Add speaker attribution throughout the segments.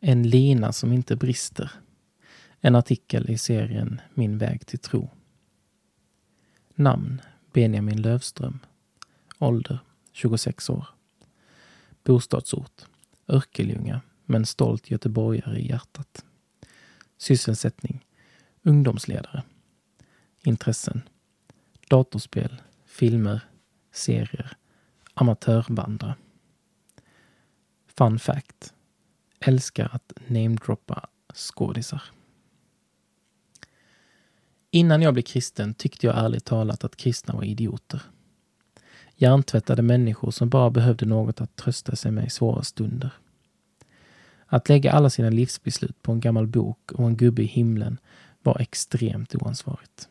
Speaker 1: En lina som inte brister. En artikel i serien Min väg till tro. Namn Benjamin Lövström. Ålder 26 år. Bostadsort Örkelljunga, men stolt göteborgare i hjärtat. Sysselsättning Ungdomsledare. Intressen Datorspel, filmer, serier, amatörvandra. Fun fact. Älskar att namedroppa skådisar. Innan jag blev kristen tyckte jag ärligt talat att kristna var idioter. Hjärntvättade människor som bara behövde något att trösta sig med i svåra stunder. Att lägga alla sina livsbeslut på en gammal bok och en gubbe i himlen var extremt oansvarigt.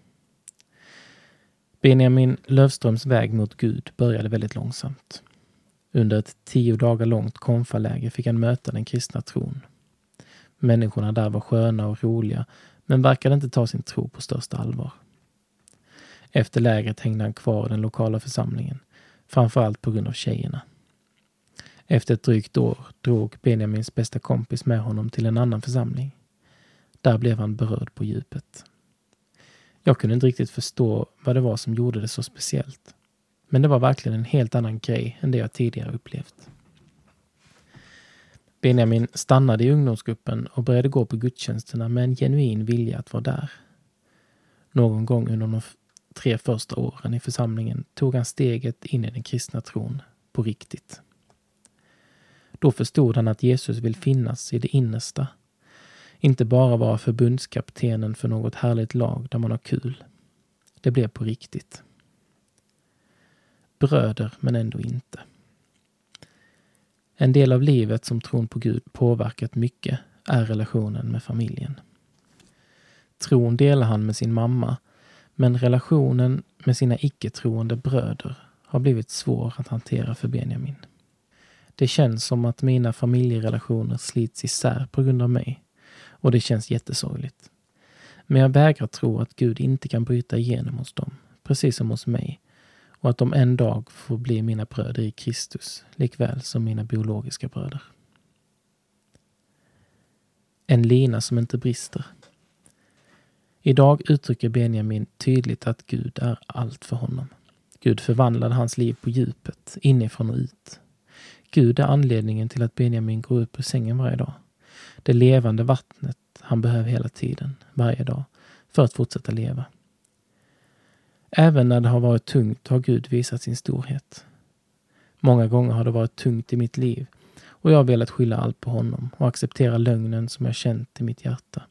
Speaker 1: Benjamin Lövströms väg mot Gud började väldigt långsamt. Under ett tio dagar långt konfaläger fick han möta den kristna tron. Människorna där var sköna och roliga, men verkade inte ta sin tro på största allvar. Efter lägret hängde han kvar i den lokala församlingen, framförallt på grund av tjejerna. Efter ett drygt år drog Benjamins bästa kompis med honom till en annan församling. Där blev han berörd på djupet. Jag kunde inte riktigt förstå vad det var som gjorde det så speciellt. Men det var verkligen en helt annan grej än det jag tidigare upplevt. Benjamin stannade i ungdomsgruppen och började gå på gudstjänsterna med en genuin vilja att vara där. Någon gång under de tre första åren i församlingen tog han steget in i den kristna tron på riktigt. Då förstod han att Jesus vill finnas i det innersta inte bara vara förbundskaptenen för något härligt lag där man har kul. Det blev på riktigt. Bröder, men ändå inte. En del av livet som tron på Gud påverkat mycket är relationen med familjen. Tron delar han med sin mamma, men relationen med sina icke-troende bröder har blivit svår att hantera för Benjamin. Det känns som att mina familjerelationer slits isär på grund av mig och det känns jättesorgligt. Men jag vägrar tro att Gud inte kan bryta igenom hos dem, precis som hos mig, och att de en dag får bli mina bröder i Kristus, likväl som mina biologiska bröder. En lina som inte brister. Idag uttrycker Benjamin tydligt att Gud är allt för honom. Gud förvandlade hans liv på djupet, inifrån och ut. Gud är anledningen till att Benjamin går upp ur sängen varje dag det levande vattnet han behöver hela tiden, varje dag, för att fortsätta leva. Även när det har varit tungt har Gud visat sin storhet. Många gånger har det varit tungt i mitt liv och jag har velat skylla allt på honom och acceptera lögnen som jag känt i mitt hjärta.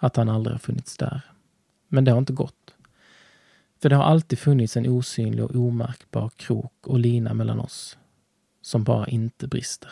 Speaker 1: Att han aldrig har funnits där. Men det har inte gått. För det har alltid funnits en osynlig och omärkbar krok och lina mellan oss som bara inte brister.